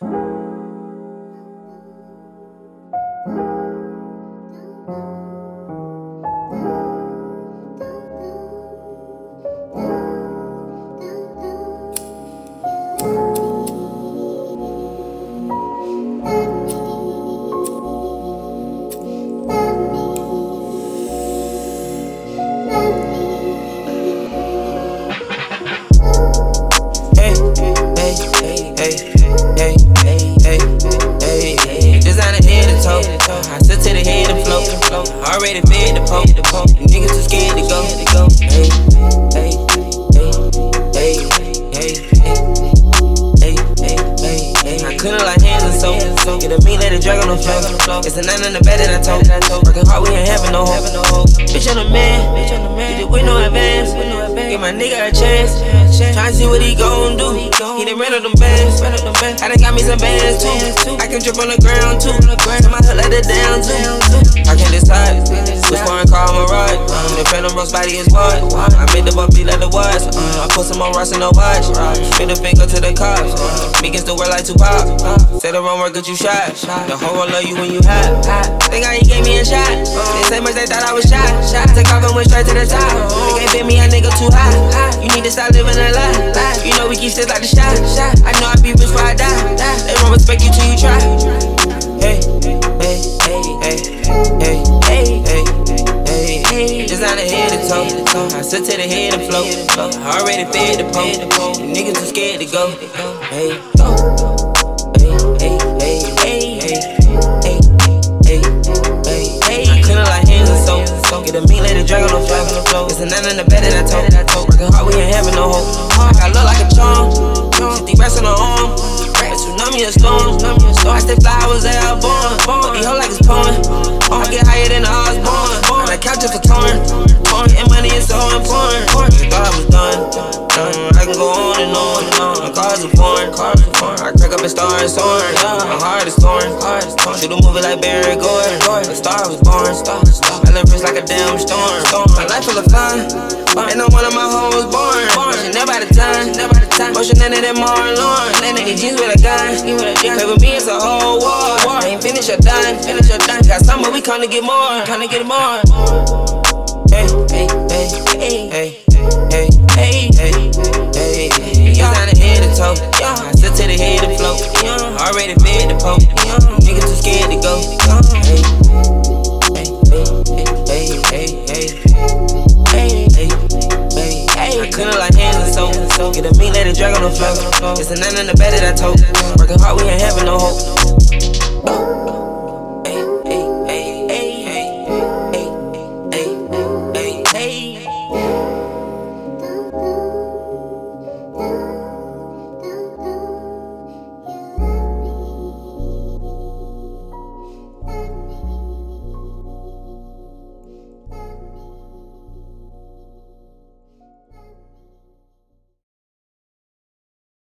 you like hands and soap. Get a meat, let it drag on the floor. It's a nine in the bed that I told. Working hard, we ain't having no hope. Bitch, I'm the man. Did it with no advance. Give my nigga a chance. Tryna see what he gon' do. He done ran up them bands. I done got me some bands too. I can drip on the ground too. To my hood like the down too. I can't body is what? I made the bump be like the watch. Uh, I put some on Ross in the watch. Middle finger to the cops. Uh, me against the world like Tupac. Say the wrong word, get you shot. The whole world love you when you hot. Think how he gave me a shot. They say much they thought I was shot. Take off and went straight to the top. They can't fit me, a nigga too high. You need to stop living a lie. You know we keep still like the shot. I know I be rich before I die. They won't respect you till you try. Hey, hey, hey, hey, head and toe. I sit to the head and float. I already fed the pump. Niggas are scared to go. Hey, go. Hey, hey, hey, hey, hey, hey, hey, hey. I clean up like hands and. Get a meal, let it drag on the floor. It's a nine in the bed that I told. Working hard, we ain't having no hope. I look like a charm. 50 rats on the arm. A tsunami, a storm. So I stay flowers, they all born. Fuck, he hold like it's porn. the star and soaring. My heart is torn. Shoot a movie like Barry Gordon. A star was born. I live rich like a damn storm. My life full of fun. Ain't no one of my hoes born. She never had a time. Motion in it and Marlon Lauren. That nigga G's with a gun. Play with me, it's a whole war. Ain't finished or done. Finish or done. Got summer, we come to get more. Come to get more. Hey, hey, hey, hey, hey, hey, hey. hey. and so. Get a beat, let it drag on the floor. It's a nine in the bed that I told. Working hard, we ain't having no hope.